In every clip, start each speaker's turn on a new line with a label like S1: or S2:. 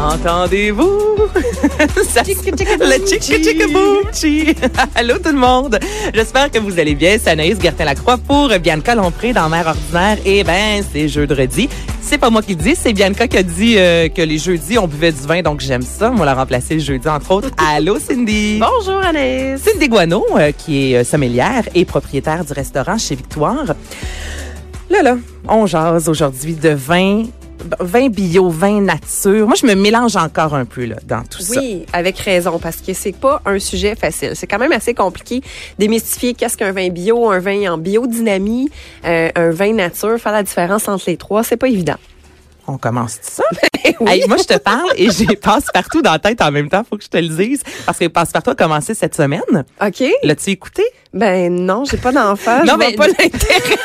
S1: Entendez-vous? Ça- le chick chick chi. Allô tout le monde. J'espère que vous allez bien. C'est Anaïs Gertin-Lacroix pour Bianca Lompré dans Mère Ordinaire. Eh ben, c'est jeudi. C'est pas moi qui le dis, c'est Bianca qui a dit euh, que les jeudis, on buvait du vin, donc j'aime ça. On l'a remplacé le jeudi, entre autres. Allô Cindy.
S2: Bonjour Anaïs.
S1: Cindy Guano, euh, qui est euh, sommelière et propriétaire du restaurant chez Victoire. Là, là, on jase aujourd'hui de vin, vin bio, vin nature. Moi, je me mélange encore un peu là, dans tout ça.
S2: Oui, avec raison, parce que c'est pas un sujet facile. C'est quand même assez compliqué démystifier qu'est-ce qu'un vin bio, un vin en biodynamie, euh, un vin nature, faire la différence entre les trois, c'est pas évident.
S1: On commence ça?
S2: Oui.
S1: Hey, moi, je te parle et j'ai passe-partout dans la tête en même temps. Faut que je te le dise. Parce que passe-partout a commencé cette semaine.
S2: OK?
S1: L'as-tu écouté?
S2: Ben non, j'ai pas d'enfant,
S1: Non,
S2: je vois
S1: mais-
S2: pas l'intérêt.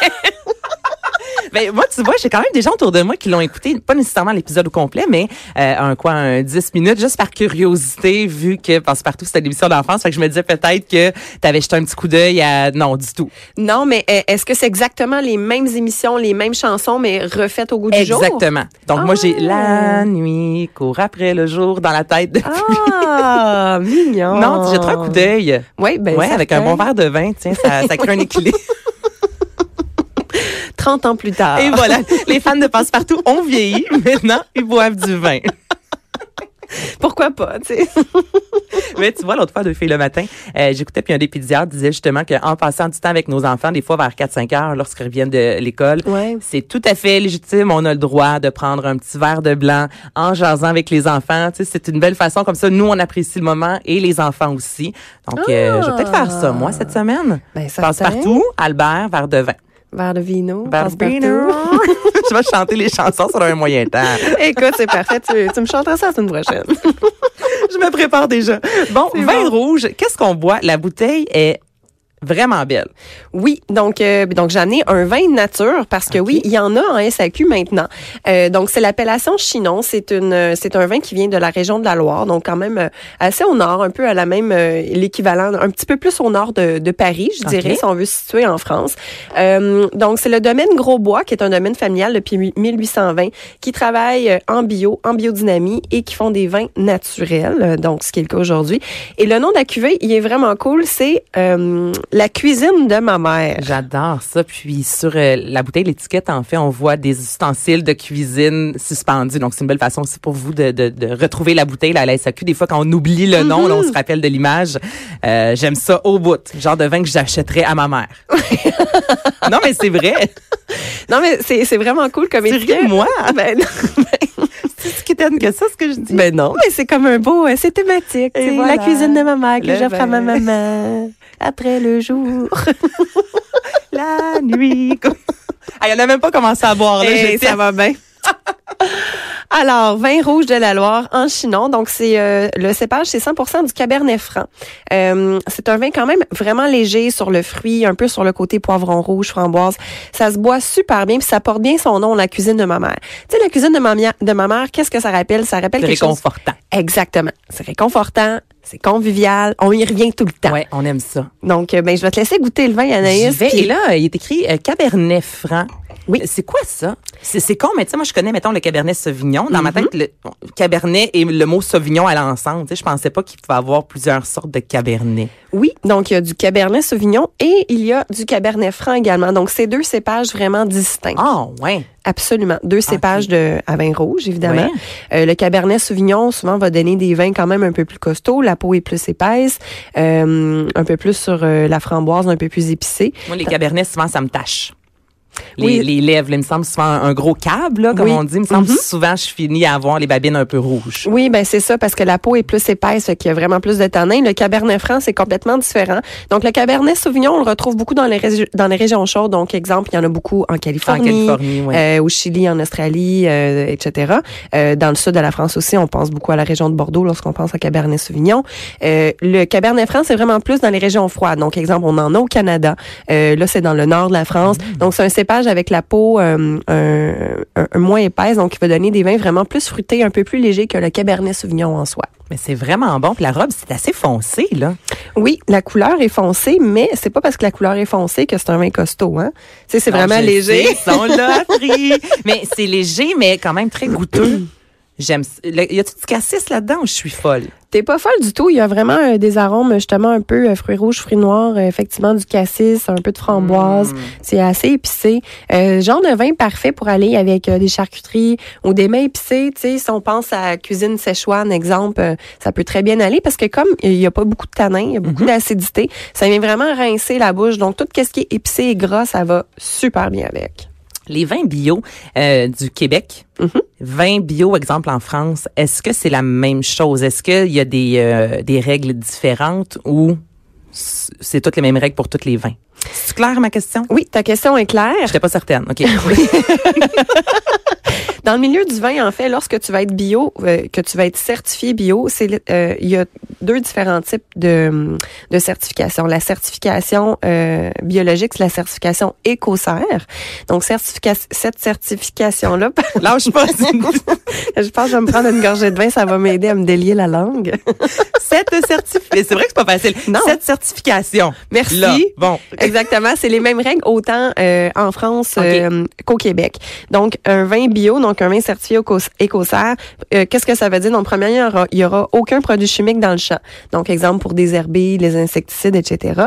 S1: Ben, moi, tu vois, j'ai quand même des gens autour de moi qui l'ont écouté, pas nécessairement l'épisode au complet, mais euh, un quoi, un 10 minutes, juste par curiosité, vu que Passe-Partout, c'était l'émission d'enfance. Fait que je me disais peut-être que tu avais jeté un petit coup d'œil à... Non, du tout.
S2: Non, mais euh, est-ce que c'est exactement les mêmes émissions, les mêmes chansons, mais refaites au goût du jour?
S1: Exactement. Donc, moi, j'ai
S2: Ah.
S1: la nuit court après le jour dans la tête. depuis-
S2: Ah, mignon.
S1: Non, tu jetteras un coup d'œil.
S2: Oui, ben
S1: ouais, avec un bon verre de vin, tiens, ça, ça crée un équilibre.
S2: 30 ans plus tard.
S1: Et voilà, les fans de Passe-Partout ont vieilli. Maintenant, ils boivent du vin.
S2: Pourquoi pas, tu sais?
S1: Mais tu vois, l'autre fois, deux filles le matin, euh, j'écoutais, puis un des pédiatres disait justement qu'en passant du temps avec nos enfants, des fois vers 4-5 heures, lorsqu'ils reviennent de l'école,
S2: Ouais.
S1: c'est tout à fait légitime. On a le droit de prendre un petit verre de blanc en jasant avec les enfants. Tu sais, c'est une belle façon. Comme ça, nous, on apprécie le moment et les enfants aussi. Donc, euh, je vais peut-être faire ça, moi, cette semaine.
S2: Ben,
S1: Passe partout, Albert, verre de vin.
S2: Verre de vino.
S1: Verre de vino. je vais chanter les chansons sur un moyen temps.
S2: Écoute, c'est parfait. Tu, tu me chanteras ça la semaine prochaine.
S1: Je me prépare déjà. Bon, vin
S2: bon.
S1: rouge, qu'est-ce qu'on boit? La bouteille est vraiment belle.
S2: Oui, donc euh, donc j'en ai un vin nature parce que oui, il y en a en SAQ maintenant. Euh, donc c'est l'appellation Chinon, c'est une c'est un vin qui vient de la région de la Loire, donc quand même euh, assez au nord, un peu à la même euh, l'équivalent un petit peu plus au nord de, de Paris, je dirais si on veut se situer en France. Euh, donc c'est le domaine Grosbois qui est un domaine familial depuis 1820 qui travaille euh, en bio, en biodynamie et qui font des vins naturels, donc ce qui est le cas aujourd'hui. Et le nom de la cuvée, il est vraiment cool, c'est euh, la cuisine de ma mère.
S1: J'adore ça. Puis sur euh, la bouteille, l'étiquette, en fait, on voit des ustensiles de cuisine suspendus. Donc, c'est une belle façon aussi pour vous de, de, de retrouver la bouteille là, à la SAQ. Des fois, quand on oublie le nom, là, on se rappelle de l'image. Euh, J'aime ça au bout. Genre de vin que j'achèterais à ma mère. non, mais c'est vrai.
S2: Non, mais c'est c'est vraiment cool comme étiquette.
S1: moi?
S2: Ben non,
S1: C'est ce qui t'aime que ça, ce que je dis.
S2: ben non, mais c'est comme un beau, euh, c'est thématique.
S1: Voilà.
S2: La cuisine de ma mère que j'offre à ma maman après le jour.
S1: la nuit. Ah, il en a même pas commencé à boire. Là,
S2: Eh,
S1: J'étais-
S2: ça va bien. Alors, vin rouge de la Loire en Chinon. Donc, c'est euh, le cépage, c'est 100% du Cabernet Franc. Euh, c'est un vin quand même vraiment léger sur le fruit, un peu sur le côté poivron rouge, framboise. Ça se boit super bien, puis ça porte bien son nom, la cuisine de ma mère. Tu sais, la cuisine de ma, mia- de ma mère, qu'est-ce que ça rappelle? Ça rappelle
S1: C'est
S2: quelque chose...
S1: réconfortant.
S2: Exactement. C'est réconfortant, c'est convivial, on y revient tout le temps.
S1: Ouais, on aime ça.
S2: Donc, euh, ben, je vais te laisser goûter le vin, Anaïs.
S1: vais. Et là, il est écrit euh, Cabernet Franc.
S2: Oui.
S1: C'est quoi ça? C'est con, mais tu sais, moi, je connais, mettons, le Cabernet Sauvignon. Dans ma
S2: Mm-hmm.
S1: tête, le bon, Cabernet et le mot Sauvignon allaient ensemble. Tu sais, je pensais pas qu'il pouvait avoir plusieurs sortes de Cabernet.
S2: Oui, donc il y a du Cabernet Sauvignon et il y a du Cabernet Franc également. Donc, c'est deux cépages vraiment distincts.
S1: Ah, ouais.
S2: Absolument. Deux cépages de, à vin rouge, évidemment.
S1: Ouais.
S2: Euh, le Cabernet Sauvignon, souvent, va donner des vins quand même un peu plus costauds. La peau est plus épaisse, euh, un peu plus sur euh, la framboise, un peu plus épicée.
S1: Moi, les Cabernets, souvent, ça me tâche. Les,
S2: Oui.
S1: les lèvres, là, il me semble souvent un gros câble, là, comme
S2: Oui.
S1: on dit. Il me semble
S2: Mhm.
S1: souvent, je finis à avoir les babines un peu rouges.
S2: Oui, ben c'est ça, parce que la peau est plus épaisse, qu'il y a vraiment plus de tanin. Le Cabernet Franc, c'est complètement différent. Donc, le Cabernet Sauvignon, on le retrouve beaucoup dans les, dans les régions chaudes. Donc, exemple, il y en a beaucoup en
S1: En
S2: Californie.
S1: Californie, ouais.
S2: euh, au Chili, en Australie, euh, etc. Euh, dans le sud de la France aussi, on pense beaucoup à la région de Bordeaux lorsqu'on pense à Cabernet Sauvignon. Euh, le Cabernet Franc, c'est vraiment plus dans les régions froides. Donc, exemple, on en a au Canada. Euh, là, c'est dans le nord de la France. Donc, c'est un cépage avec la peau euh, moins épaisse, donc il va donner des vins vraiment plus fruités, un peu plus légers que le Cabernet Sauvignon en soi.
S1: Mais c'est vraiment bon. Puis la robe, c'est assez foncé, là.
S2: Oui, la couleur est foncée, mais c'est pas parce que la couleur est foncée que c'est un vin costaud, hein. C'est vraiment léger.
S1: sais, on l'a appris. mais c'est léger, mais quand même très goûteux. J'aime. Y a-tu du cassis là-dedans ou je suis folle?
S2: T'es pas folle du tout. Il y a vraiment euh, des arômes, justement, un peu euh, fruits rouges, fruits noirs, euh, effectivement, du cassis, un peu de framboise.
S1: Mm.
S2: C'est assez épicé. Euh, genre de vin parfait pour aller avec des charcuteries ou des mets épicés. Tu sais, si on pense à cuisine Szechuan, exemple, ça peut très bien aller parce que comme il y a pas beaucoup de tanin, il y a beaucoup d'acidité, ça vient vraiment rincer la bouche. Donc, tout ce qui est épicé et gras, ça va super bien avec.
S1: Les vins bio euh, du Québec,
S2: Mhm.
S1: vins bio, exemple en France, est-ce que c'est la même chose? Est-ce qu'il y a des, euh, des règles différentes ou c'est toutes les mêmes règles pour tous les vins? C'est clair ma question?
S2: Oui, ta question est claire.
S1: J'étais pas certaine. OK.
S2: Dans le milieu du vin, en fait, lorsque tu vas être bio, euh, que tu vas être certifié bio, c'est euh, il y a deux différents types de, de certification. La certification euh, biologique, c'est la certification écossaire. Donc, certifica cette certification-là,
S1: Lâche pas.
S2: Je pense que je vais me prendre une gorgée de vin, ça va m'aider à me délier la langue.
S1: Cette certification. C'est vrai que c'est pas facile.
S2: Non.
S1: Cette certification.
S2: Merci.
S1: Là, bon.
S2: Exactement, c'est les mêmes règles autant euh, en France
S1: Ok.
S2: euh, qu'au Québec. Donc un vin bio, donc un vin certifié éco- écossaire, euh, qu'est-ce que ça veut dire? Donc premièrement, il y aura, il y aura aucun produit chimique dans le champ. Donc exemple pour désherber, les insecticides, etc.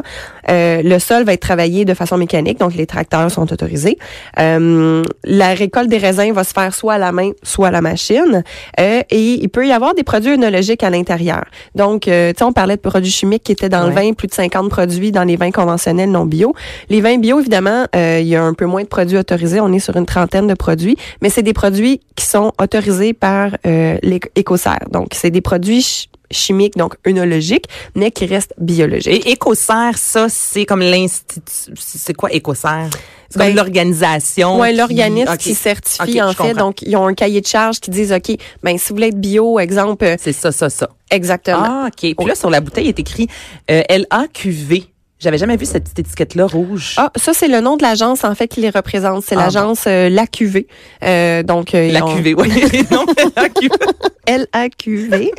S2: Euh, le sol va être travaillé de façon mécanique, donc les tracteurs sont autorisés. Euh, la récolte des raisins va se faire soit à la main, soit à la machine. Euh, et il peut y avoir des produits œnologiques à l'intérieur. Donc, euh, tu sais, on parlait de produits chimiques qui étaient dans le vin, plus de 50 produits dans les vins conventionnels non bio. Les vins bio, évidemment, euh, il y a un peu moins de produits autorisés. On est sur une trentaine de produits, mais c'est des produits qui sont autorisés par euh. Donc, c'est des produits ch- chimiques, donc œnologiques, mais qui restent biologiques.
S1: Et ça, c'est comme l'institut. C'est quoi Écossaire? C'est comme
S2: Ben,
S1: l'organisation. Qui-
S2: l'organisme qui certifie en fait.
S1: comprends.
S2: Donc, ils ont un cahier de charge qui disent OK, ben si vous voulez être bio, exemple,
S1: C'est ça, ça, ça.
S2: exactement.
S1: Ah, OK. Puis là, sur la bouteille, il est écrit euh, LAQV. J'avais jamais vu cette petite étiquette-là rouge.
S2: Ah, ça c'est le nom de l'agence en fait qui les représente. C'est
S1: Ah,
S2: l'agence euh, LAQV. Euh, donc euh,
S1: la QV, oui. non, LAQV.
S2: LAQV.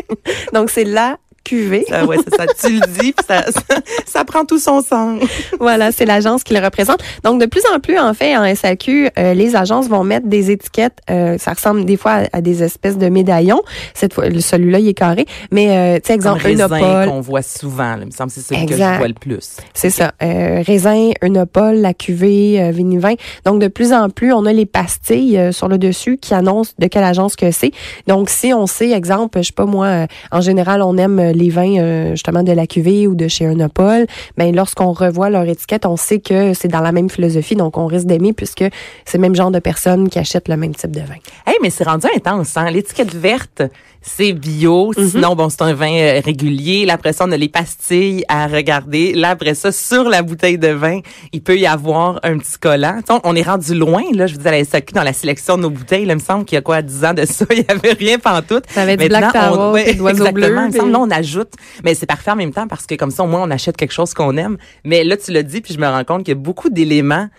S2: donc c'est la QV.
S1: Ah ouais, c'est ça. Tu le dis, puis ça, ça, ça prend tout son sens.
S2: Voilà, c'est l'agence qui le représente. Donc, de plus en plus, en fait, en SAQ, euh, les agences vont mettre des étiquettes. euh, ça ressemble des fois à, à des espèces de médaillons. Cette fois, celui-là, il est carré. Mais, euh, tu sais, exemple,
S1: raisin
S2: Unopol.
S1: qu'on voit souvent. là. Il me semble que c'est celui que je vois le plus.
S2: C'est ça. Euh, raisin, Unopol, la cuvée, euh, Vinivin. Donc, de plus en plus, on a les pastilles euh, sur le dessus qui annoncent de quelle agence que c'est. Donc, si on sait, exemple, je sais pas moi, euh, en général, on aime les vins euh, justement de la cuvée ou de chez Unopol, ben lorsqu'on revoit leur étiquette, on sait que c'est dans la même philosophie, donc on risque d'aimer puisque c'est le même genre de personnes qui achètent le même type de vin.
S1: Hey, mais c'est rendu intense, hein? L'étiquette verte, c'est bio.
S2: Mhm.
S1: Sinon, bon, c'est un vin euh, régulier. Là, après ça, on a les pastilles à regarder. Là, après ça, sur la bouteille de vin, il peut y avoir un petit collant. On- est rendu loin, là. Je vous dis, à la SAQ, dans la sélection de nos bouteilles, là, il me semble qu'il y a quoi, 10 ans de ça, il y avait rien pantoute.
S2: Ça avait du Black Tower,
S1: on- ouais, exactement.
S2: bleus,
S1: Il me semble, là, on ajoute. Mais c'est parfait en même temps parce que comme ça, au moins, on achète quelque chose qu'on aime. Mais là, tu l'as dit, puis je me rends compte qu'il y a beaucoup d'éléments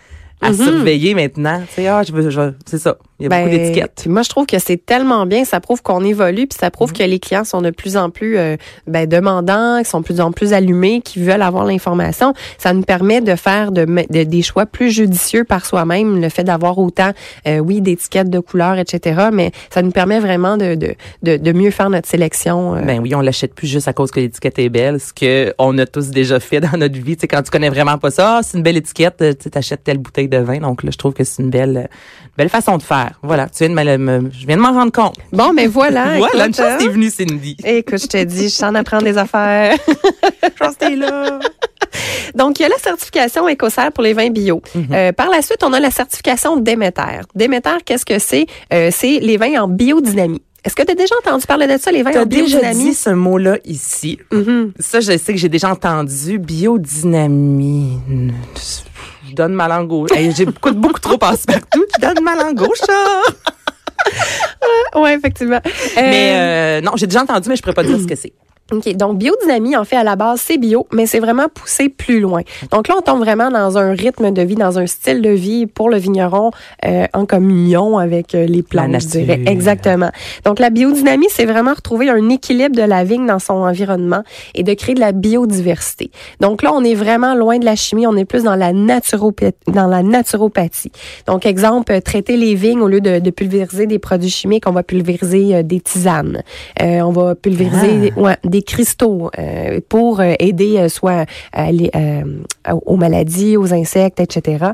S1: à
S2: Mhm.
S1: surveiller maintenant. Tu sais, ah, je veux, je veux- c'est ça. Il y a beaucoup
S2: Ben,
S1: d'étiquettes.
S2: puis Moi, je trouve que c'est tellement bien. Ça prouve qu'on évolue, puis ça prouve que les clients sont de plus en plus euh, ben, demandants, qui sont de plus en plus allumés, qui veulent avoir l'information. Ça nous permet de faire de, de- des choix plus judicieux par soi-même. Le fait d'avoir autant, euh, oui, d'étiquettes, de couleurs, etc. Mais ça nous permet vraiment de, de, de, de mieux faire notre sélection. euh.
S1: Ben oui, on l'achète plus juste à cause que l'étiquette est belle, ce que on a tous déjà fait dans notre vie. Tu sais, quand tu connais vraiment pas ça, ah, c'est une belle étiquette, tu achètes telle bouteille de vin. Donc là, je trouve que c'est une belle, belle façon de faire. Voilà, tu viens de me, me- je viens de m'en rendre compte.
S2: Bon, mais voilà.
S1: voilà, une chance
S2: hein.
S1: t'es venue, Cindy.
S2: Écoute, je te dis, je t'en apprends des affaires.
S1: chance t'es là.
S2: Donc, il y a la certification écossaire pour les vins bio.
S1: Mhm.
S2: Euh, par la suite, on a la certification Déméter. Déméter, qu'est-ce que c'est? Euh, c'est les vins en biodynamie. Est-ce que tu as déjà entendu parler de ça, les vins en
S1: déjà
S2: biodynamie?
S1: dit ce mot-là ici.
S2: Mhm.
S1: Ça, je sais que j'ai déjà entendu. Biodynamie. Je donne ma langue au... Hey, J'écoute beaucoup trop passe-partout. Je donne ma langue au chat.
S2: Oui, effectivement. Euh,
S1: Mais euh, non, j'ai déjà entendu, mais je pourrais pas dire ce que c'est.
S2: OK, donc biodynamie, en fait, à la base, c'est bio, mais c'est vraiment poussé plus loin. Donc là, on tombe vraiment dans un rythme de vie, dans un style de vie pour le vigneron euh, en communion avec euh, les plantes,
S1: La
S2: je dirais. Exactement. Donc la biodynamie, c'est vraiment retrouver un équilibre de la vigne dans son environnement et de créer de la biodiversité. Donc là, on est vraiment loin de la chimie, on est plus dans la naturopathie. Dans la naturopathie. Donc exemple, euh, traiter les vignes au lieu de, de pulvériser des produits chimiques, on va pulvériser euh, des tisanes. Euh, on va pulvériser
S1: Ah.
S2: ouais, des cristaux euh, pour euh, aider euh, soit à les, aux maladies, aux insectes, etc.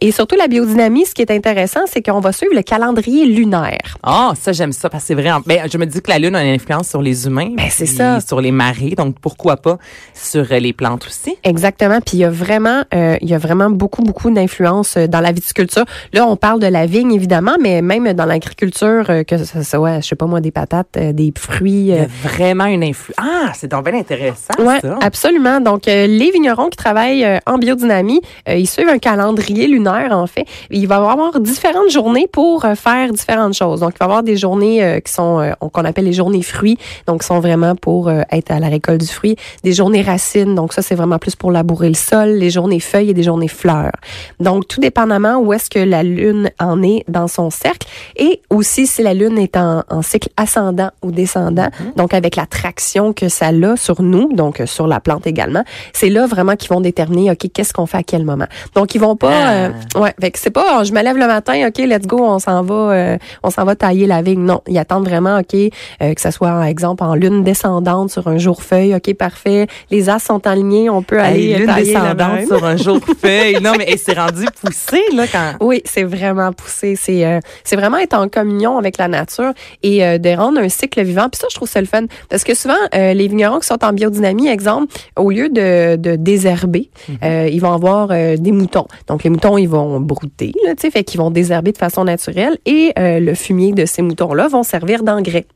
S2: Et surtout la biodynamie, ce qui est intéressant, c'est qu'on va suivre le calendrier lunaire.
S1: Ah, ça, j'aime ça parce que c'est vrai. en- Ben, je me dis que la Lune a une influence sur les humains.
S2: Ben, c'est ça.
S1: Sur les marées. Donc, pourquoi pas sur les plantes aussi?
S2: Exactement. Puis il y a vraiment, il y a vraiment beaucoup, beaucoup d'influence dans la viticulture. Là, on parle de la vigne évidemment, mais même dans l'agriculture, que ce soit, je sais pas moi, des patates, des fruits.
S1: Il y a vraiment une influence. Ah, c'est donc bien intéressant, ça.
S2: absolument. Donc, euh, les vignerons qui travaillent euh, en biodynamie, euh, ils suivent un calendrier lunaire, en fait. Il va y avoir différentes journées pour faire différentes choses. Donc, il va y avoir des journées qui sont, qu'on appelle les journées fruits, donc qui sont vraiment pour être à la récolte du fruit. Des journées racines, donc ça, c'est vraiment plus pour labourer le sol. Les journées feuilles et des journées fleurs. Donc, tout dépendamment où est-ce que la lune en est dans son cercle et aussi si la lune est en, en cycle ascendant ou descendant, donc avec la traction que ça a sur nous, donc euh, sur la plante également, c'est là vraiment qu'ils vont déterminer, OK, qu'est-ce qu'on fait à quel moment. Donc, ils vont pas,
S1: Ah.
S2: euh, ouais, fait que c'est pas, oh, je me lève le matin, OK, let's go, on s'en va, euh, on s'en va tailler la vigne. Non, ils attendent vraiment, OK, euh, que ça soit, par exemple, en lune descendante sur un jour feuille, OK, parfait. Les as sont alignés, on peut aller
S1: Hey,
S2: euh,
S1: lune
S2: tailler
S1: descendante sur un jour feuille. Non, mais c'est rendu poussé, là, quand.
S2: Oui, c'est vraiment poussé. C'est euh, c'est vraiment être en communion avec la nature et euh, de rendre un cycle vivant. Puis ça, je trouve ça le fun. Parce que souvent, euh, les vignerons qui sont en biodynamie, exemple, au lieu de, de désherber, euh, ils vont avoir euh, des moutons. Donc, les moutons, ils vont brouter, là, tu sais, fait qu'ils vont désherber de façon naturelle et le fumier de ces moutons-là vont servir d'engrais.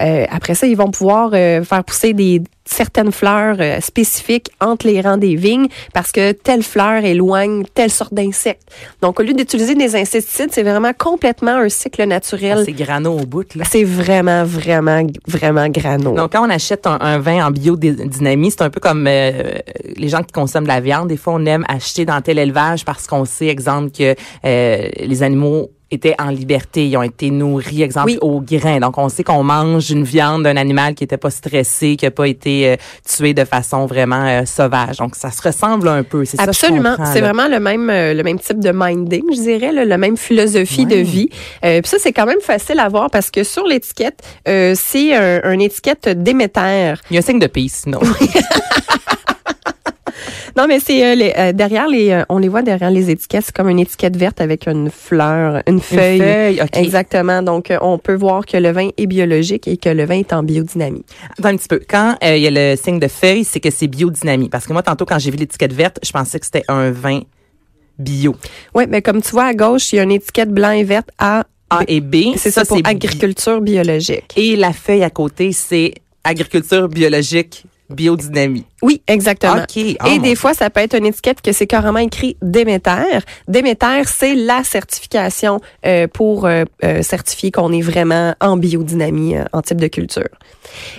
S2: Euh, après ça, ils vont pouvoir euh, faire pousser des certaines fleurs euh, spécifiques entre les rangs des vignes parce que telle fleur éloigne telle sorte d'insectes. Donc, au lieu d'utiliser des insecticides, c'est vraiment complètement un cycle naturel.
S1: C'est grano au bout, là.
S2: c'est vraiment, vraiment, vraiment grano.
S1: Donc, quand on achète un, un vin en biodynamie, c'est un peu comme euh, les gens qui consomment de la viande. Des fois, on aime acheter dans tel élevage parce qu'on sait, exemple, que euh, les animaux étaient en liberté, ils ont été nourris, exemple,
S2: Oui.
S1: au grain. Donc, on sait qu'on mange une viande d'un animal qui était pas stressé, qui a pas été euh, tué de façon vraiment euh, sauvage. Donc, ça se ressemble un peu. C'est
S2: Absolument, c'est vraiment le même euh, le même type de minding, je dirais, là, la même philosophie de vie. Euh, puis ça c'est quand même facile à voir parce que sur l'étiquette, euh, c'est un, une étiquette Déméter.
S1: Il y a un signe de peace, sinon.
S2: Non, mais c'est euh, les- euh, derrière les, euh, on les voit derrière les étiquettes, c'est comme une étiquette verte avec une fleur, une feuille.
S1: Une feuille, OK.
S2: Exactement. Donc, on peut voir que le vin est biologique et que le vin est en biodynamie.
S1: Attends un petit peu. Quand il y a le signe de feuille, c'est que c'est biodynamie. Parce que moi, tantôt, quand j'ai vu l'étiquette verte, je pensais que c'était un vin bio.
S2: Oui, mais comme tu vois à gauche, il y a une étiquette blanc et verte à
S1: A et B.
S2: c'est ça,
S1: bi-
S2: agriculture biologique.
S1: Et la feuille à côté, c'est agriculture biologique, biodynamie.
S2: Oui, exactement.
S1: OK. Oh,
S2: Et des fois, ça peut être une étiquette que c'est carrément écrit Déméter. Déméter, c'est la certification euh, pour euh, euh, certifier qu'on est vraiment en biodynamie euh, en type de culture.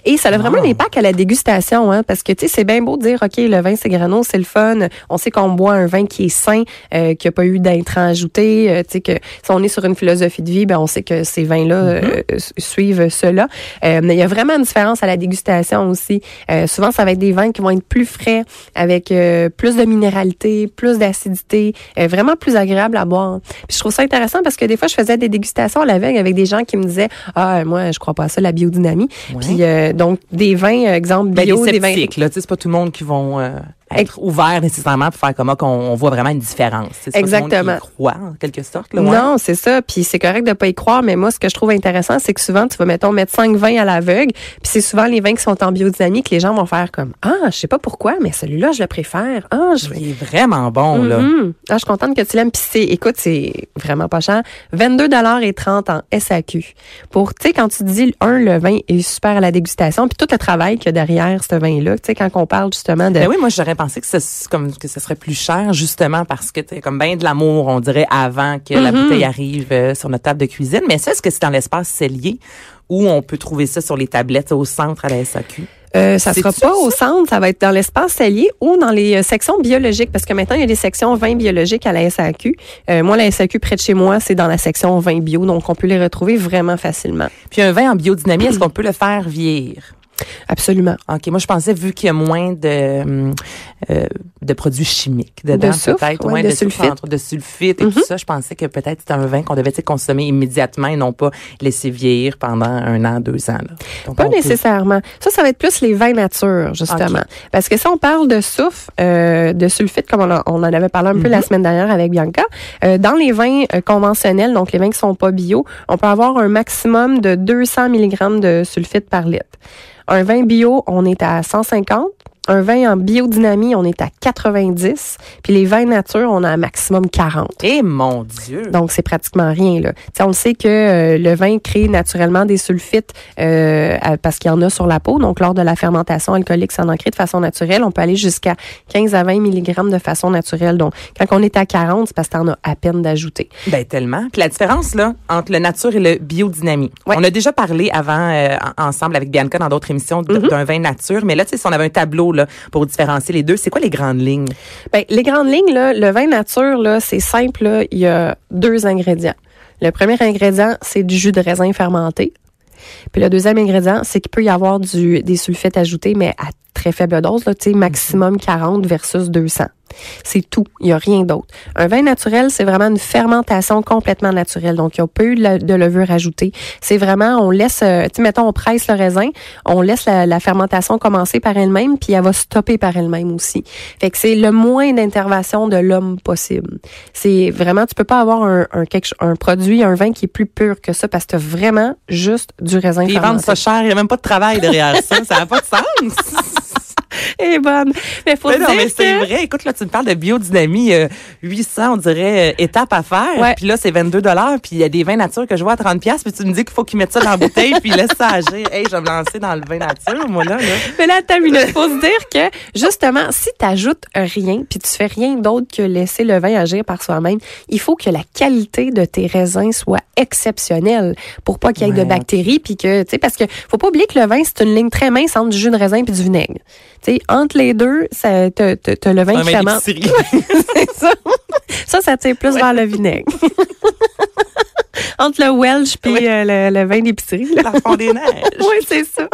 S2: Et ça a vraiment
S1: Wow.
S2: un impact à la dégustation, hein, parce que tu sais, c'est bien beau de dire, ok, le vin c'est grano, c'est le fun. On sait qu'on boit un vin qui est sain, euh, qui a pas eu d'intrants ajoutés. euh, tu sais que si on est sur une philosophie de vie, ben on sait que ces vins-là euh, su- suivent cela. Euh, mais il y a vraiment une différence à la dégustation aussi. Euh, souvent, ça va être des vins qui vont être plus frais, avec euh, plus de minéralité, plus d'acidité, euh, vraiment plus agréable à boire. Puis je trouve ça intéressant parce que des fois, je faisais des dégustations à l'aveugle avec des gens qui me disaient ah moi je crois pas à ça la biodynamie.
S1: Ouais.
S2: Puis euh, donc des vins euh, exemple
S1: Ben,
S2: bio,
S1: des
S2: des vins
S1: là. C'est pas tout le monde qui vont euh, être ouverts nécessairement pour faire comme qu'on on voit vraiment une différence. C'est
S2: Exactement.
S1: y croit, en quelque sorte. Là, ouais.
S2: Non, c'est ça. Puis c'est correct de pas y croire, mais moi, ce que je trouve intéressant, c'est que souvent, tu vas, mettons, mettre cinq vins à l'aveugle, puis c'est souvent les vins qui sont en biodynamie que les gens vont faire comme Ah, je sais pas pourquoi, mais celui-là, je le préfère. Ah, je.
S1: Il est vraiment bon, là.
S2: Mhm. Ah, je suis contente que tu l'aimes. Puis c'est, écoute, c'est vraiment pas cher. 22 et 30 en SAQ. Pour, tu sais, quand tu dis, un, le vin est super à la dégustation, puis tout le travail qu'il y a derrière ce vin-là, tu sais, quand on parle justement de...
S1: Ben oui, moi j'aurais pensé que ce, comme que ce serait plus cher justement parce que t'es comme bien de l'amour, on dirait avant que la
S2: Mhm.
S1: bouteille arrive euh, sur notre table de cuisine. Mais ça, est-ce que c'est dans l'espace cellier où on peut trouver ça sur les tablettes au centre à la SAQ?
S2: Euh, ça sera pas au centre, ça va être dans l'espace salier ou dans les euh, sections biologiques, parce que maintenant, il y a des sections vins biologiques à la SAQ. Euh, moi, la SAQ près de chez moi, c'est dans la section vins bio, donc on peut les retrouver vraiment facilement.
S1: Puis un vin en biodynamie, est-ce qu'on peut le faire vieillir?
S2: Absolument.
S1: OK, moi je pensais vu qu'il y a moins de euh, de produits chimiques dedans
S2: De
S1: peut-être
S2: ouais,
S1: moins
S2: de sulfite.
S1: de sulfite et tout ça, je pensais que peut-être c'était un vin qu'on devait consommer immédiatement et non pas laisser vieillir pendant un an, deux ans là. Donc,
S2: Pas
S1: peut-
S2: nécessairement. Ça, ça va être plus les vins nature, justement. Parce que si on parle de soufre, euh, de sulfite, comme on, a- on en avait parlé un peu la semaine dernière avec Bianca, euh, dans les vins euh, conventionnels, donc les vins qui sont pas bio, on peut avoir un maximum de 200 mg de sulfite par litre. Un vin bio, on est à 150. Un vin en biodynamie, on est à 90. Puis les vins nature, on a un maximum 40.
S1: Eh mon Dieu.
S2: Donc, c'est pratiquement rien. Là. T'sais, on le sait que euh, le vin crée naturellement des sulfites euh, parce qu'il y en a sur la peau. Donc, lors de la fermentation alcoolique, ça en crée de façon naturelle. On peut aller jusqu'à 15 à 20 mg de façon naturelle. Donc, quand on est à 40, c'est parce que t'en as à peine d'ajouter.
S1: Ben tellement. Puis la différence là entre le nature et le biodynamie.
S2: Ouais.
S1: On a déjà parlé avant euh, en- ensemble avec Bianca dans d'autres émissions
S2: Mhm.
S1: d'un vin nature, mais là tu sais si on avait un tableau pour différencier les deux, c'est quoi les grandes lignes?
S2: Ben, les grandes lignes, le vin nature, c'est simple. Il y a deux ingrédients. Le premier ingrédient, c'est du jus de raisin fermenté. Puis le deuxième ingrédient, c'est qu'il peut y avoir des sulfites ajoutés, mais à très faible dose, là, maximum 40 versus 200. C'est tout. Il n'y a rien d'autre. Un vin naturel, c'est vraiment une fermentation complètement naturelle. Donc, il n'y a pas eu de, le- de levure ajoutée. C'est vraiment, on laisse, euh, tu sais, mettons, on presse le raisin, on laisse la, la fermentation commencer par elle-même, puis elle va stopper par elle-même aussi. Fait que c'est le moins d'intervention de l'homme possible. C'est vraiment, tu peux pas avoir un, un, quelque cho- un produit, un vin qui est plus pur que ça parce que t'as vraiment juste du raisin
S1: Puis Ils vendent
S2: fermenté.
S1: ça cher, il n'y a même pas de travail derrière ça, ça n'a pas de sens.
S2: Est bonne. Mais faut
S1: Mais non,
S2: dire
S1: mais c'est
S2: que-
S1: vrai. Écoute, là, tu me parles de biodynamie, euh, 800, on dirait, euh, étape à faire.
S2: Ouais.
S1: Puis là, c'est 22 dollars. Puis il y a des vins nature que je vois à 30 pièces. Puis tu me dis qu'il faut qu'ils mettent ça dans la bouteille puis laisse ça agir. Hey, je vais me lancer dans le vin nature, moi, là. là.
S2: Mais là, t'as une faut se dire que, justement, si t'ajoutes rien, puis tu fais rien d'autre que laisser le vin agir par soi-même, il faut que la qualité de tes raisins soit exceptionnelle pour pas qu'il y ait
S1: Ouais,
S2: de bactéries, puis que, tu sais, parce que faut pas oublier que le vin, c'est une ligne très mince entre du jus de raisin puis du vinaigre. Tu sais, entre les deux, ça, t'as, le vin qui. C'est ça. Ça, ça tire plus vers le vinaigre. entre le Welsh puis euh, le, le vin d'épicerie.
S1: fond des neiges.
S2: Oui, c'est ça.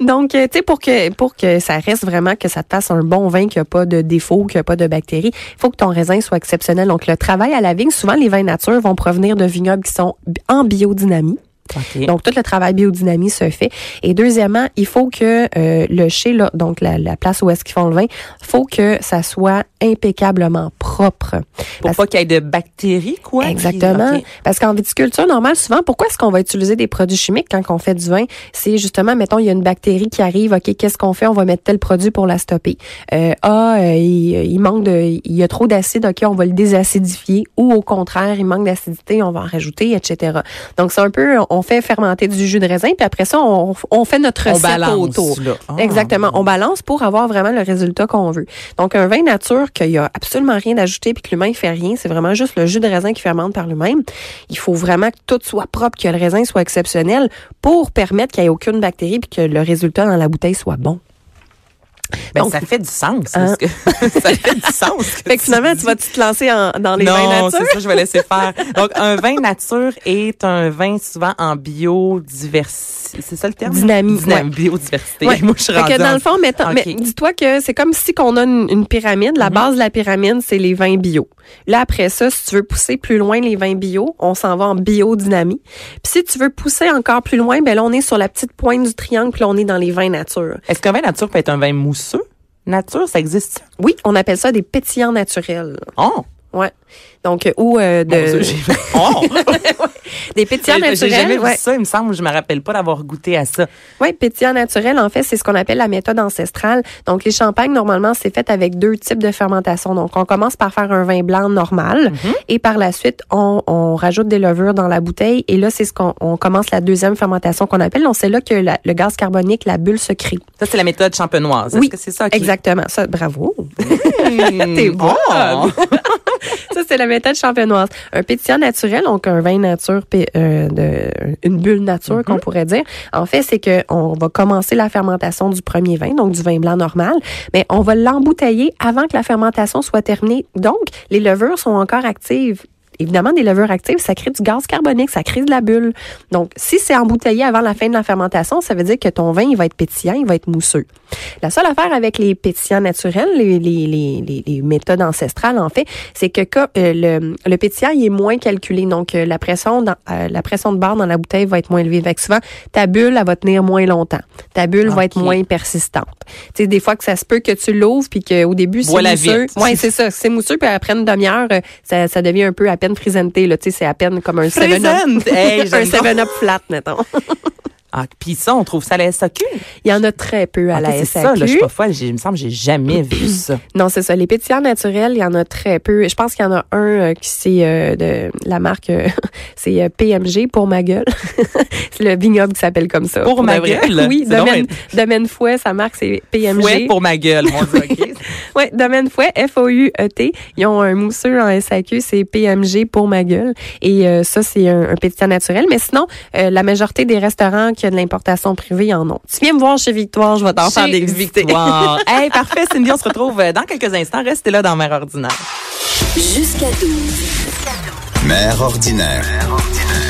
S2: Donc, euh, tu sais, pour que, pour que ça reste vraiment, que ça te fasse un bon vin, qui n'a pas de défauts, qui n'a pas de bactéries, il faut que ton raisin soit exceptionnel. Donc, le travail à la vigne, souvent, les vins nature vont provenir de vignobles qui sont en biodynamie.
S1: OK.
S2: Donc, tout le travail biodynamie se fait. Et deuxièmement, il faut que euh, le chez, là, donc la, la place où est-ce qu'ils font le vin, faut que ça soit impeccablement propre.
S1: Pour pas qu'il y ait de bactéries, quoi.
S2: Exactement. Parce qu'en viticulture normale, souvent, pourquoi est-ce qu'on va utiliser des produits chimiques quand on fait du vin? C'est justement, mettons, il y a une bactérie qui arrive, OK, qu'est-ce qu'on fait? On va mettre tel produit pour la stopper. Euh, ah, euh, il, il manque de, il y a trop d'acide, OK, on va le désacidifier. Ou au contraire, il manque d'acidité, on va en rajouter, etc. Donc, c'est un peu, on fait fermenter du jus de raisin, puis après ça, on, on fait notre
S1: On
S2: recette
S1: balance,
S2: autour.
S1: là. Ah.
S2: Exactement. On balance pour avoir vraiment le résultat qu'on veut. Donc, un vin nature qu'il y a absolument rien d'ajouté puis que l'humain fait rien, c'est vraiment juste le jus de raisin qui fermente par lui-même. Il faut vraiment que tout soit propre, que le raisin soit exceptionnel pour permettre qu'il n'y ait aucune bactérie puis que le résultat dans la bouteille soit bon.
S1: Ben,
S2: Donc-
S1: ça fait du sens.
S2: Hein?
S1: parce que ça fait du sens. que
S2: Fait que finalement, tu vas te lancer en- dans les vins
S1: non,
S2: nature?
S1: c'est ça, je vais laisser faire. Donc, un vin nature est un vin souvent en biodiversité. C'est ça le terme?
S2: Dynamie,
S1: Dynam- Biodiversité.
S2: Ouais.
S1: Moi, je suis
S2: Fait que dans
S1: en-
S2: le fond, mettons, mais dis-toi que c'est comme si qu'on a une, une pyramide. La
S1: Mhm.
S2: base de la pyramide, c'est les vins bio. Là, après ça, si tu veux pousser plus loin les vins bio, on s'en va en biodynamie. Puis si tu veux pousser encore plus loin, ben là, on est sur la petite pointe du triangle, puis là, on est dans les vins nature.
S1: Est-ce qu'un vin nature peut être un vin mousseux? Nature, ça existe?
S2: Oui, on appelle ça des pétillants naturels.
S1: Oh!
S2: Ouais. Donc, euh, ou euh, de,
S1: Oh!
S2: des pétillants
S1: J'ai j'ai jamais
S2: naturels. ouais.
S1: vu ça, il me semble. Je me rappelle pas d'avoir goûté à ça.
S2: Oui, pétillant naturel, en fait, c'est ce qu'on appelle la méthode ancestrale. Donc, les champagnes, normalement, c'est fait avec deux types de fermentation. Donc, on commence par faire un vin blanc normal
S1: Mhm.
S2: et par la suite, on, on rajoute des levures dans la bouteille et là, c'est ce qu'on on commence la deuxième fermentation qu'on appelle. Donc, c'est là que la- le gaz carbonique, la bulle se crée.
S1: Ça, c'est la méthode champenoise. Est-ce
S2: Oui,
S1: que c'est ça?
S2: Exactement. Ça, bravo.
S1: Mmh.
S2: T'es.
S1: Oh!
S2: Ça, c'est la méthode champenoise. Un pétillant naturel, donc un vin nature, euh, de, une bulle nature, qu'on mhm. pourrait dire. En fait, c'est que on va commencer la fermentation du premier vin, donc du vin blanc normal, mais on va l'embouteiller avant que la fermentation soit terminée. Donc, les levures sont encore actives évidemment, des levures actives, ça crée du gaz carbonique, ça crée de la bulle. Donc, si c'est embouteillé avant la fin de la fermentation, ça veut dire que ton vin, il va être pétillant, il va être mousseux. La seule affaire avec les pétillants naturels, les, les, les, les méthodes ancestrales, en fait, c'est que euh, le, le pétillant, il est moins calculé. Donc, euh, la pression dans, euh, la pression de barre dans la bouteille va être moins élevée. Fait souvent, ta bulle, elle va tenir moins longtemps. Ta bulle va être moins persistante. Tu sais, des fois que ça se peut que tu l'ouvres puis qu'au début, c'est mousseux. Oui, c'est ça. C'est mousseux puis après une demi-heure, ça, ça devient un peu à peine présenté. Là, c'est à peine comme un 7-up.
S1: Hey, un
S2: 7-up flat, mettons.
S1: Ah, puis ça, on trouve ça à la SAQ?
S2: Il y en a très peu à la SAQ.
S1: C'est ça, là, je suis pas folle. Il me semble que j'ai jamais vu ça.
S2: Non, c'est ça. Les pétillants naturels, il y en a très peu. Je pense qu'il y en a un euh, qui c'est euh, de la marque, euh, c'est PMG pour ma gueule. c'est le vignoble qui s'appelle comme ça.
S1: Pour, ma gueule?
S2: Oui, domaine, domaine Fouet, sa marque c'est PMG.
S1: Fouet pour ma gueule, mon Dieu,
S2: Oui, Domaine Fouet, F-O-U-E-T. Ils ont un mousseux en SAQ, c'est PMG pour ma gueule. Et ça, c'est un, un pétillant naturel. Mais sinon, la majorité des restaurants qui ont de l'importation privée en ont. Tu viens me voir chez Victoire, je vais t'en faire des
S1: Victoire. hey, parfait, Cindy, on se retrouve euh, dans quelques instants. Restez là dans Mère Ordinaire.
S3: Jusqu'à 12. Mère Ordinaire. Mère ordinaire.